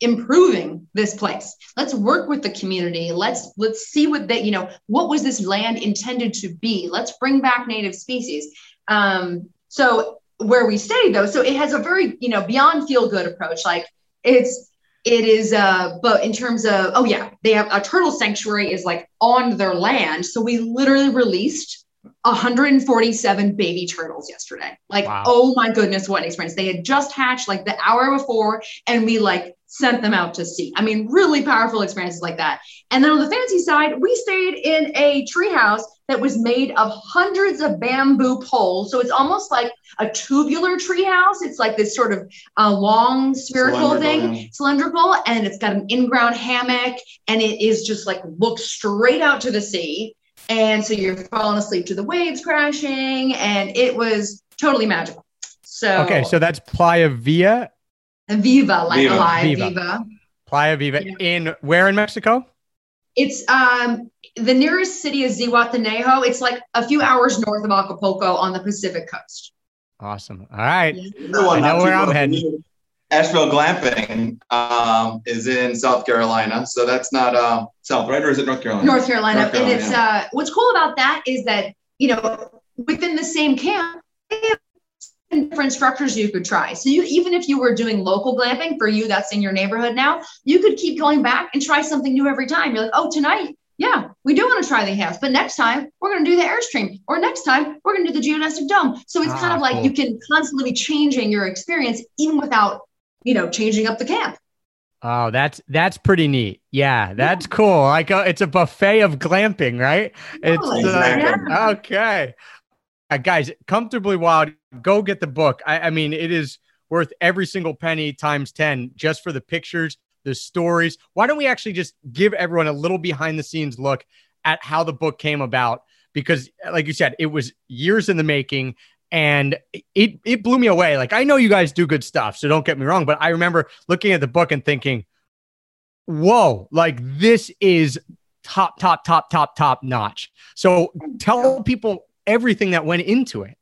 improving this place let's work with the community let's let's see what they you know what was this land intended to be let's bring back native species um so where we stay though so it has a very you know beyond feel good approach like it's it is uh but in terms of oh yeah they have a turtle sanctuary is like on their land. So we literally released 147 baby turtles yesterday. Like Wow. oh my goodness what an experience. They had just hatched like the hour before and we like sent them out to sea. I mean, really powerful experiences like that. And then on the fancy side, we stayed in a treehouse that was made of hundreds of bamboo poles. So it's almost like a tubular treehouse. It's like this sort of uh, long spherical Cylindrical, thing, yeah. cylindrical, and it's got an in-ground hammock, and it is just like looks straight out to the sea. And so you're falling asleep to the waves crashing, and it was totally magical. So Okay, so that's Playa Via, Viva, like Viva. alive, Viva. Viva. Playa Viva Yeah. in where in Mexico? It's um the nearest city is Zihuatanejo. It's like a few hours north of Acapulco on the Pacific coast. Awesome. All right. The one I know where I'm heading. Asheville Glamping um, is in South Carolina, so that's not uh, South, right? Or is it North Carolina? North Carolina. North And it's uh what's cool about that is that, you know, within the same camp, they have different structures you could try. So you even if you were doing local glamping for you that's in your neighborhood now, you could keep going back and try something new every time. You're like, oh tonight, yeah, we do want to try the house, but next time we're going to do the airstream, or next time we're going to do the geodesic dome. So it's kind Ah, of like cool. you can constantly be changing your experience even without, you know, changing up the camp. Oh, that's that's pretty neat. Yeah, that's cool. Like uh, it's a buffet of glamping, right? It's uh, okay. Uh, guys, comfortably wild. Go get the book. I, I mean, it is worth every single penny times ten just for the pictures, the stories. Why don't we actually just give everyone a little behind the scenes look at how the book came about? because, like you said, it was years in the making and it it blew me away. Like I know you guys do good stuff, so don't get me wrong, but I remember looking at the book and thinking, "Whoa, like this is top top top top top notch." So tell people everything that went into it.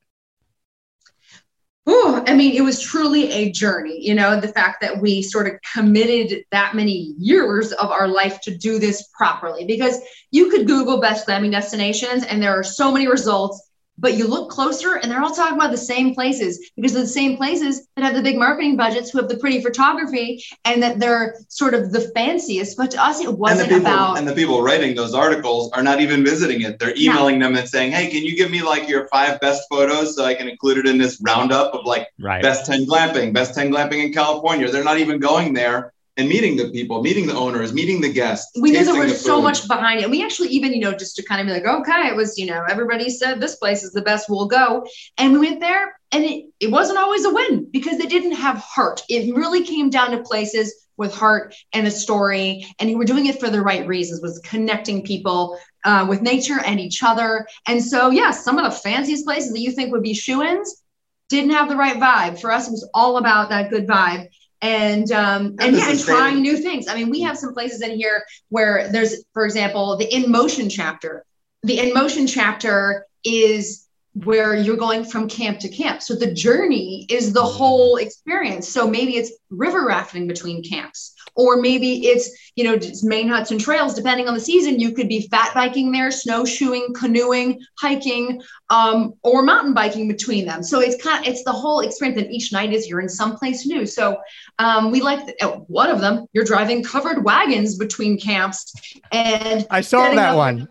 I mean, it was truly a journey, you know, the fact that we sort of committed that many years of our life to do this properly. Because you could Google best glamping destinations and there are so many results but you look closer and they're all talking about the same places because they're the same places that have the big marketing budgets who have the pretty photography and that they're sort of the fanciest. But to us it wasn't and the people, about and the people writing those articles are not even visiting it. They're emailing them and saying hey can you give me like your five best photos so i can include it in this roundup of like right. best 10 glamping best 10 glamping in california? They're not even going there and meeting the people, meeting the owners, meeting the guests. we knew there was the so much behind it. And We actually even, you know, just to kind of be like, okay, it was, you know, everybody said this place is the best, we'll go. And we went there and it, it wasn't always a win because they didn't have heart. It really came down to places with heart and a story. And you were doing it for the right reasons, was connecting people uh, with nature and each other. And so, yeah, some of the fanciest places that you think would be shoe-ins didn't have the right vibe. For us, it was all about that good vibe and um, and, And yeah, and trying new things. I mean, we have some places in here where there's, for example, the in motion chapter. The in motion chapter is where you're going from camp to camp. So the journey is the whole experience. So maybe it's river rafting between camps, or maybe it's you know just Maine Huts and Trails. Depending on the season, you could be fat biking there, snowshoeing, canoeing, hiking, um, or mountain biking between them. So it's kind of, it's the whole experience. And each night is you're in someplace new. So um, we like the, uh, one of them. You're driving covered wagons between camps, and I saw that up- one.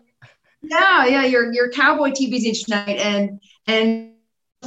yeah, yeah, your your cowboy TVs each night and and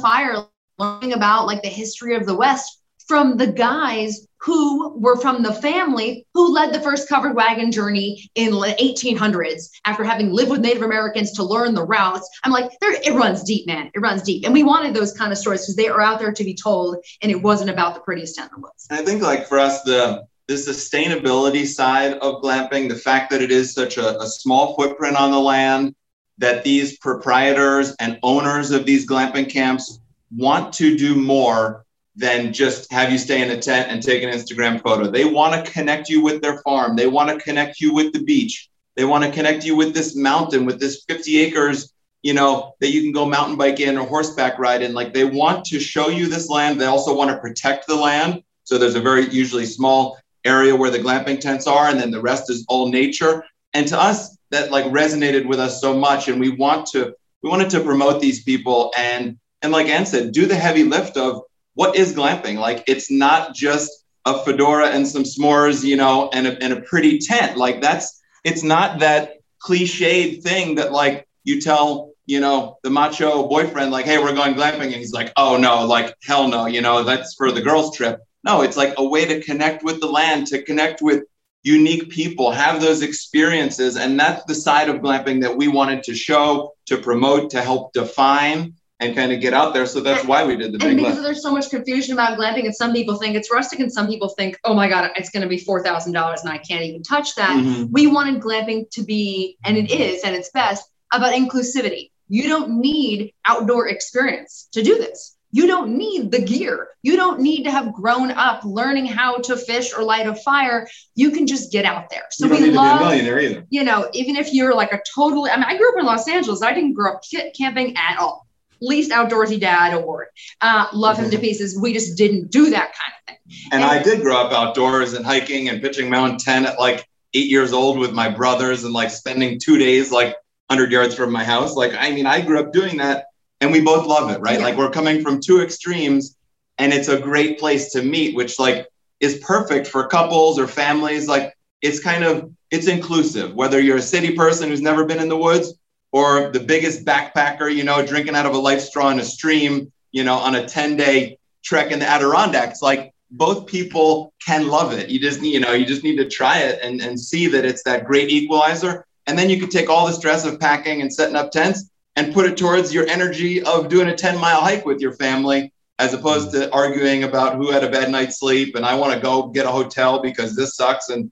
fire learning about like the history of the West from the guys who were from the family who led the first covered wagon journey in the 1800s after having lived with Native Americans to learn the routes. I'm like, there, it runs deep, man. It runs deep, and we wanted those kind of stories because they are out there to be told, and it wasn't about the prettiest tent in the woods. I think like for us, the the sustainability side of glamping, the fact that it is such a, a small footprint on the land, that these proprietors and owners of these glamping camps want to do more than just have you stay in a tent and take an Instagram photo. They want to connect you with their farm. They want to connect you with the beach. They want to connect you with this mountain, with this 50 acres, you know, that you can go mountain bike in or horseback ride in. Like they want to show you this land. They also want to protect the land. So there's a very usually small area where the glamping tents are, and then the rest is all nature. And to us, that like resonated with us so much, and we want to we wanted to promote these people and and like Anne said, do the heavy lift of what is glamping. Like it's not just a fedora and some s'mores, you know, and a, and a pretty tent. Like that's it's not that cliched thing that like you tell you know the macho boyfriend like hey we're going glamping and he's like oh no like hell no you know that's for the girls trip no it's like a way to connect with the land to connect with unique people have those experiences and that's the side of glamping that we wanted to show to promote to help define and kind of get out there so that's why we did the And because there's so much confusion about glamping, and some people think it's rustic, and some people think, oh my God, it's going to be $4,000 and I can't even touch that. Mhm. We wanted glamping to be, and it is and its best, about inclusivity. You don't need outdoor experience to do this. You don't need the gear. You don't need to have grown up learning how to fish or light a fire. You can just get out there. So we love to be a millionaire either you know, even if you're like a totally, I mean, I grew up in Los Angeles. I didn't grow up camping at all. Least outdoorsy dad award. Uh, love him to pieces. We just didn't do that kind of thing. And I did grow up outdoors and hiking and pitching mountain tent at like eight years old with my brothers and like spending two days like 100 yards from my house. Like, I mean, I grew up doing that and we both love it, right? Yeah. Like, we're coming from two extremes and it's a great place to meet, which like is perfect for couples or families. Like, it's kind of it's inclusive whether you're a city person who's never been in the woods or the biggest backpacker you know drinking out of a LifeStraw in a stream you know on a 10 day trek in the adirondacks like both people can love it. You just need you know you just need to try it and, and see that it's that great equalizer. And then you can take all the stress of packing and setting up tents and put it towards your energy of doing a 10 mile hike with your family as opposed to arguing about who had a bad night's sleep and i want to go get a hotel because this sucks and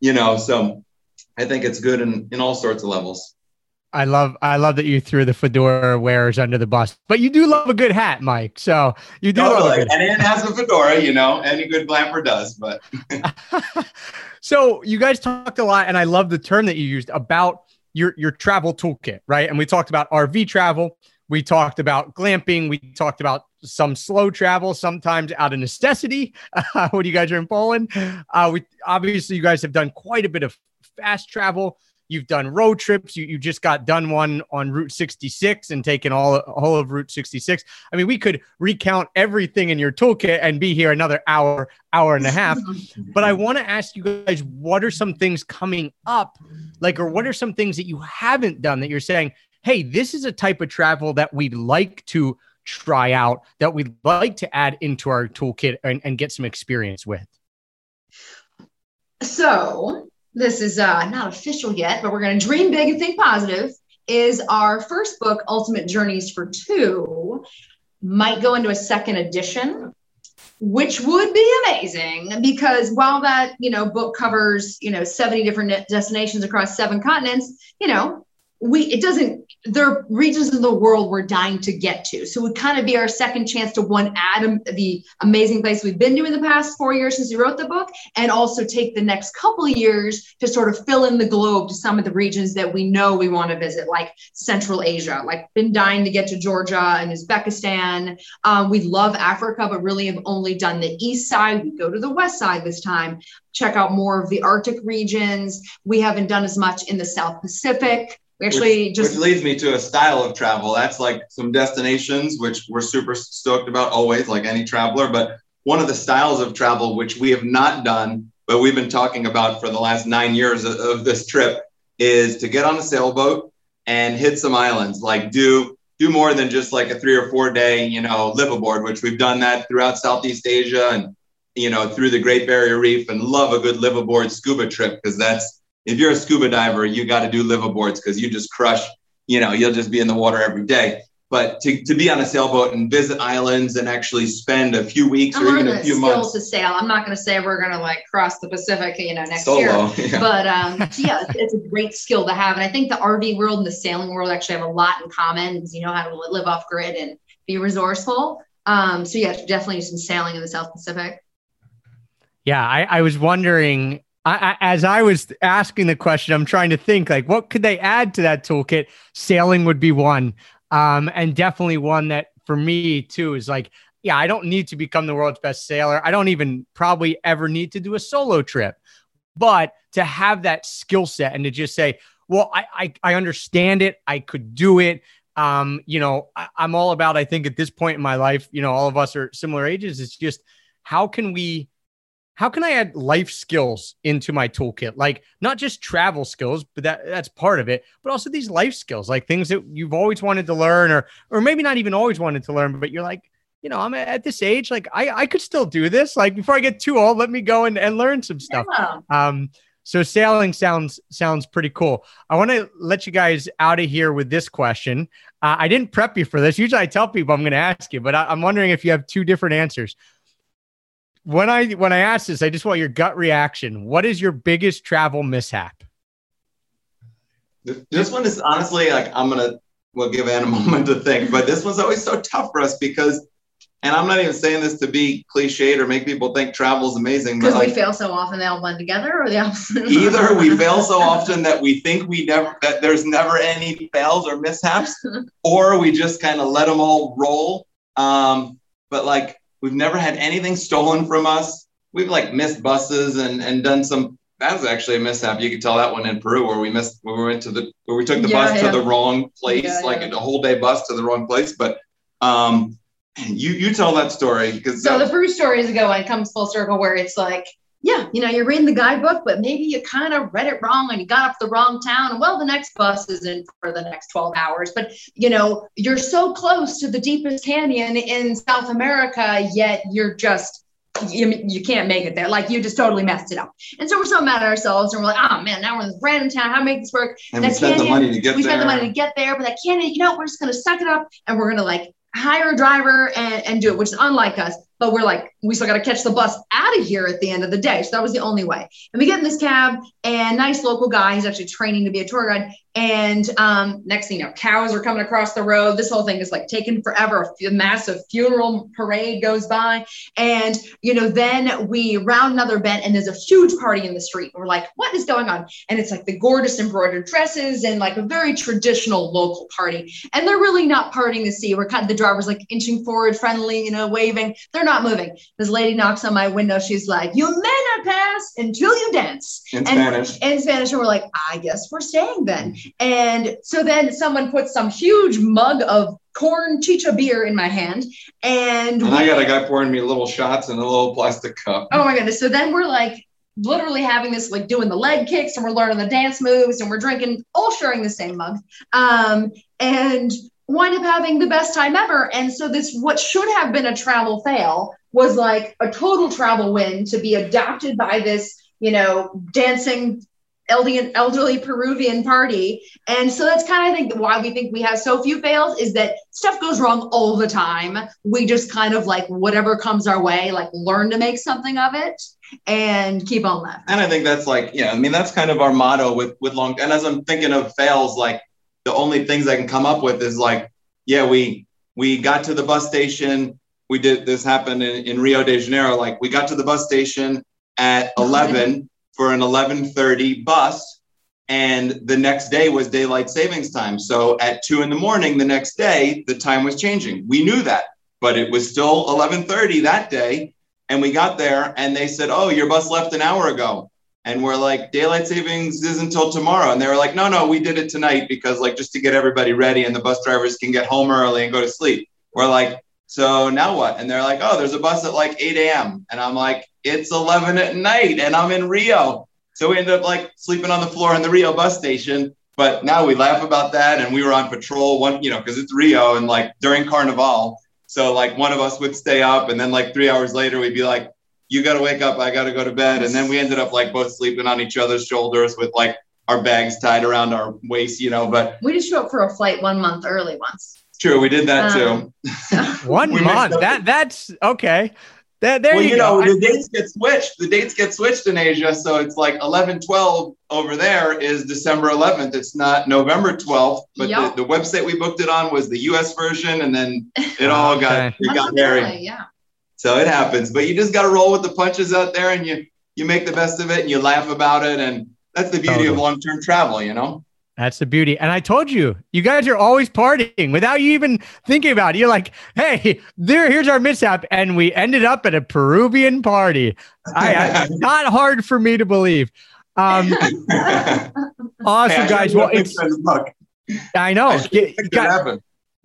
you know so i think it's good in, in all sorts of levels I love I love that you threw the fedora wearers under the bus, but you do love a good hat, Mike. So you do totally. love a good and Anne has a fedora, you know, any good glamper does. But so you guys talked a lot, and I love the term that you used about your your travel toolkit, right? And we talked about RV travel, we talked about glamping, we talked about some slow travel, sometimes out of necessity uh, when you guys are in Poland. Uh, we obviously you guys have done quite a bit of fast travel. You've done road trips. You, you just got done one on Route 66 and taken all, all of Route 66. I mean, we could recount everything in your toolkit and be here another hour, hour and a half. but I want to ask you guys, what are some things coming up? Like, or what are some things that you haven't done that you're saying, hey, this is a type of travel that we'd like to try out, that we'd like to add into our toolkit and, and get some experience with? So this is uh, not official yet, but we're going to dream big and think positive. Is our first book, Ultimate Journeys for Two, might go into a second edition, which would be amazing because while that you know book covers you know 70 different destinations across seven continents, you know we it doesn't there are regions of the world we're dying to get to. So it would kind of be our second chance to one add the amazing place we've been to in the past four years since we wrote the book and also take the next couple of years to sort of fill in the globe to some of the regions that we know we want to visit like central asia. Like been dying to get to georgia and uzbekistan. Um, we love africa but really have only done the east side. We go to the west side this time. Check out more of the arctic regions. We haven't done as much in the south pacific we actually which, just which leads me to a style of travel. That's like some destinations which we're super stoked about always, like any traveler. But one of the styles of travel which we have not done, but we've been talking about for the last nine years of, of this trip, is to get on a sailboat and hit some islands. Like do do more than just like a three or four day, you know, live aboard, which we've done that throughout Southeast Asia and you know through the Great Barrier Reef, and love a good live aboard scuba trip because that's if you're a scuba diver, you got to do liveaboards because you just crush, you know, you'll just be in the water every day. But to, to be on a sailboat and visit islands and actually spend a few weeks I'm or even a few skills months. to sail. I'm not going to say we're going to like cross the Pacific, you know, next Solo, year. yeah. But um, so yeah, it's, it's a great skill to have. And I think the RV world and the sailing world actually have a lot in common because you know how to live off grid and be resourceful. Um, so yeah, definitely some sailing in the South Pacific. Yeah, I, I was wondering I, I, as I was asking the question, I'm trying to think like what could they add to that toolkit? Sailing would be one, um, and definitely one that for me too is like, yeah, I don't need to become the world's best sailor. I don't even probably ever need to do a solo trip, but to have that skill set and to just say, well, I, I I understand it, I could do it. Um, you know, I, I'm all about. I think at this point in my life, you know, all of us are similar ages. It's just how can we how can I add life skills into my toolkit? Like not just travel skills, but that that's part of it, but also these life skills, like things that you've always wanted to learn, or or maybe not even always wanted to learn, but you're like, you know, I'm at this age, like I I could still do this. Like before I get too old, let me go and, and learn some stuff. Yeah. Um, so sailing sounds sounds pretty cool. I want to let you guys out of here with this question. Uh, I didn't prep you for this. Usually I tell people I'm going to ask you, but I, I'm wondering if you have two different answers when I when I ask this, I just want your gut reaction. What is your biggest travel mishap? This one is honestly like I'm gonna we'll give Anne a moment to think, but this one's always so tough for us because, and I'm not even saying this to be cliched or make people think travel's amazing, but Because we like, fail so often, they all blend together, or the opposite. either we fail so often that we think we never that there's never any fails or mishaps, or we just kind of let them all roll. Um, but like we've never had anything stolen from us. We've like missed buses and and done some. That was actually a mishap. You could tell that one in Peru where we missed where we went to the where we took the Yeah, bus yeah. to the wrong place, Yeah, like a whole day bus to the wrong place. But um, you you tell that story because So the first story is ago, and it comes full circle where it's like, yeah, you know, you're reading the guidebook, but maybe you kind of read it wrong and you got up the wrong town. And well, the next bus is in for the next 12 hours. But you know, you're so close to the deepest canyon in South America, yet you're just you, you can't make it there. Like you just totally messed it up. And so we're so mad at ourselves and we're like, oh man, now we're in this random town. How to make this work? and we that spent the money to get we there. spent the money to get there, but that canyon, you know, we're just gonna suck it up and we're gonna like hire a driver and, and do it, which is unlike us. But we're like, we still got to catch the bus out of here at the end of the day. So that was the only way. And we get in this cab, and nice local guy, he's actually training to be a tour guide. And um, next thing you know, cows are coming across the road. This whole thing is like taking forever. A massive funeral parade goes by. And, you know, then we round another bend and there's a huge party in the street. We're like, what is going on? And it's like the gorgeous embroidered dresses and like a very traditional local party. And they're really not parting to see. We're kind of the driver's like inching forward, friendly, you know, waving. They're not moving. This lady knocks on my window. She's like, you may not pass until you dance. In and, Spanish. In Spanish. And we're like, I guess we're staying then. And so then someone puts some huge mug of corn chicha beer in my hand. And, And I got a guy pouring me little shots in a little plastic cup. oh my goodness. So then we're like literally having this, like doing the leg kicks and we're learning the dance moves and we're drinking, all sharing the same mug. Um, and wind up having the best time ever. And so this, what should have been a travel fail was like a total travel win to be adopted by this, you know, dancing elderly, Peruvian party. And so that's kind of, I think, why we think we have so few fails is that stuff goes wrong all the time. We just kind of like whatever comes our way, like learn to make something of it and keep on laughing. And I think that's like, yeah, I mean, that's kind of our motto with with long. And as I'm thinking of fails, like the only things I can come up with is like, yeah, we we got to the bus station. We did this happened in, in Rio de Janeiro. Like we got to the bus station at 11 for an 11:30 bus, and the next day was daylight savings time. So at two in the morning the next day, the time was changing. We knew that, but it was still 11:30 that day. And we got there and they said, Oh, your bus left an hour ago. And we're like, daylight savings isn't until tomorrow. And they were like, No, no, we did it tonight because, like, just to get everybody ready and the bus drivers can get home early and go to sleep. We're like, So now what? And they're like, Oh, there's a bus at like 8 a.m. And I'm like, It's 11 at night and I'm in Rio. So we ended up like sleeping on the floor in the Rio bus station. But now we laugh about that. And we were on patrol one, you know, because it's Rio and like during Carnival. So like one of us would stay up, and then like three hours later, we'd be like, "You got to wake up. I got to go to bed." And then we ended up like both sleeping on each other's shoulders with like our bags tied around our waist, you know. But We just show up for a flight one month early once. True, we did that too. Um, So, One We mixed month. That that's okay. That there well, you, you, go. know, I- the dates get switched. The dates get switched in Asia, so it's like 11, 12 over there is December 11th. It's not November 12th, but Yup. the, the website we booked it on was the U.S. version, and then it all got Okay. it got month hairy. yeah. So it happens, but you just got to roll with the punches out there, and you you make the best of it, and you laugh about it, and that's the beauty of long term travel, you know. That's the beauty. And I told you, you guys are always partying without you even thinking about it. You're like, hey, there, here's our mishap. And we ended up at a Peruvian party. I, I, not hard for me to believe. Um, awesome, guys. Well, it's, look, I know.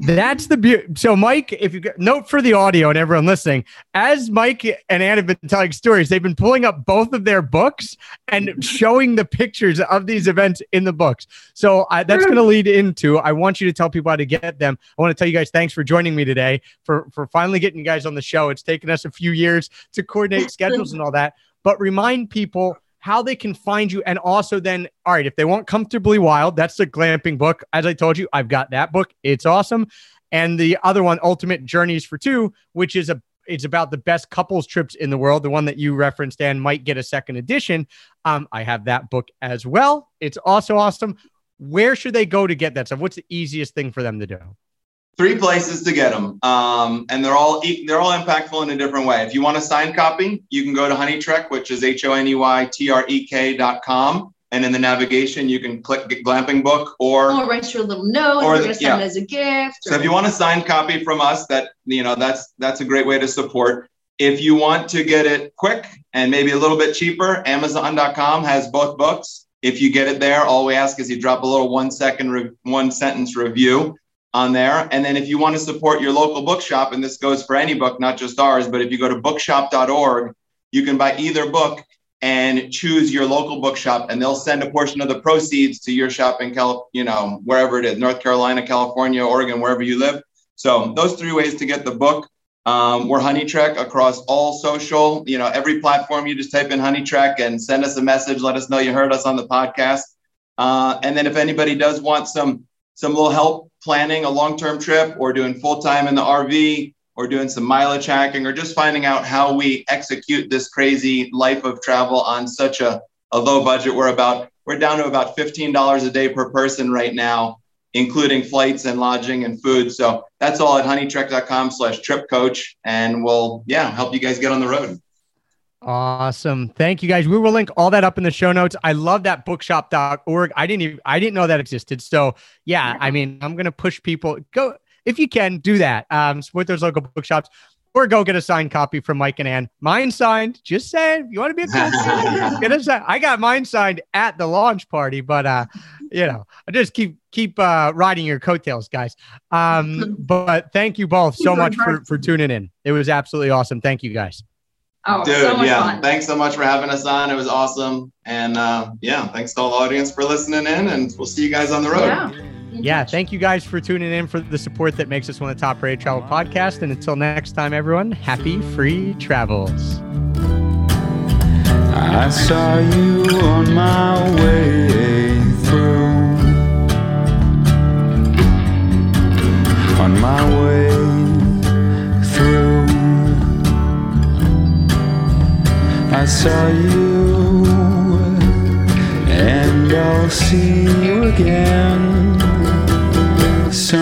That's the beauty. So, Mike, if you note for the audio and everyone listening, as Mike and Anne have been telling stories, they've been pulling up both of their books and showing the pictures of these events in the books. So I, that's going to lead into. I want you to tell people how to get them. I want to tell you guys thanks for joining me today for for finally getting you guys on the show. It's taken us a few years to coordinate schedules and all that, but remind people how they can find you and also then all right if they want comfortably wild that's the glamping book. As i told you i've got that book. It's awesome. And the other one ultimate journeys for two which is a it's about the best couples trips in the world. The one that you referenced and might get a second edition. Um i have that book as well. It's also awesome. Where should they go to get that stuff? What's the easiest thing for them to do Three places to get them, um, and they're all they're all impactful in a different way. If you want a signed copy, you can go to Honey Trek, which is H O N E Y T R E K dot com, and in the navigation you can click glamping book or Or write your little note. Or Or the- going yeah. send it as a gift. So if you want a signed copy from us, that you know that's that's a great way to support. If you want to get it quick and maybe a little bit cheaper, Amazon.com has both books. If you get it there, all we ask is you drop a little one second, re- one sentence review on there. And then if you want to support your local bookshop, and this goes for any book, not just ours, but if you go to bookshop.org, you can buy either book and choose your local bookshop, and they'll send a portion of the proceeds to your shop in Cal, you know, wherever it is, North Carolina, California, Oregon, wherever you live. So those three ways to get the book. Um, we're Honey Trek across all social, you know, every platform. You just type in Honey Trek and send us a message. Let us know you heard us on the podcast. Uh, and then if anybody does want some some little help planning a long-term trip or doing full-time in the RV, or doing some mileage hacking or just finding out how we execute this crazy life of travel on such a, a low budget. We're about we're down to about $15 a day per person right now, including flights and lodging and food. So that's all at honeytrek.com slash trip coach. And we'll, yeah, help you guys get on the road. Awesome. Thank you guys. We will link all that up in the show notes. I love that bookshop.org. I didn't even I didn't know that existed. So yeah, I mean, I'm gonna push people go if you can do that. Um, support those local bookshops or go get a signed copy from Mike and Anne. Mine signed. Just saying, you want to be a cool get a I got mine signed at the launch party, but uh, you know, I just keep keep uh, riding your coattails, guys. Um, but thank you both so much for for tuning in. It was absolutely awesome. Thank you guys. Oh, Dude, so yeah. Fun. Thanks so much for having us on. It was awesome. And uh, yeah, thanks to all the audience for listening in. And we'll see you guys on the road. Yeah. Yeah, thank you guys for tuning in for the support that makes us one of the top rated travel podcasts. And until next time, everyone, happy free travels. I saw you on my way through. On my way I saw you, and I'll see you again. So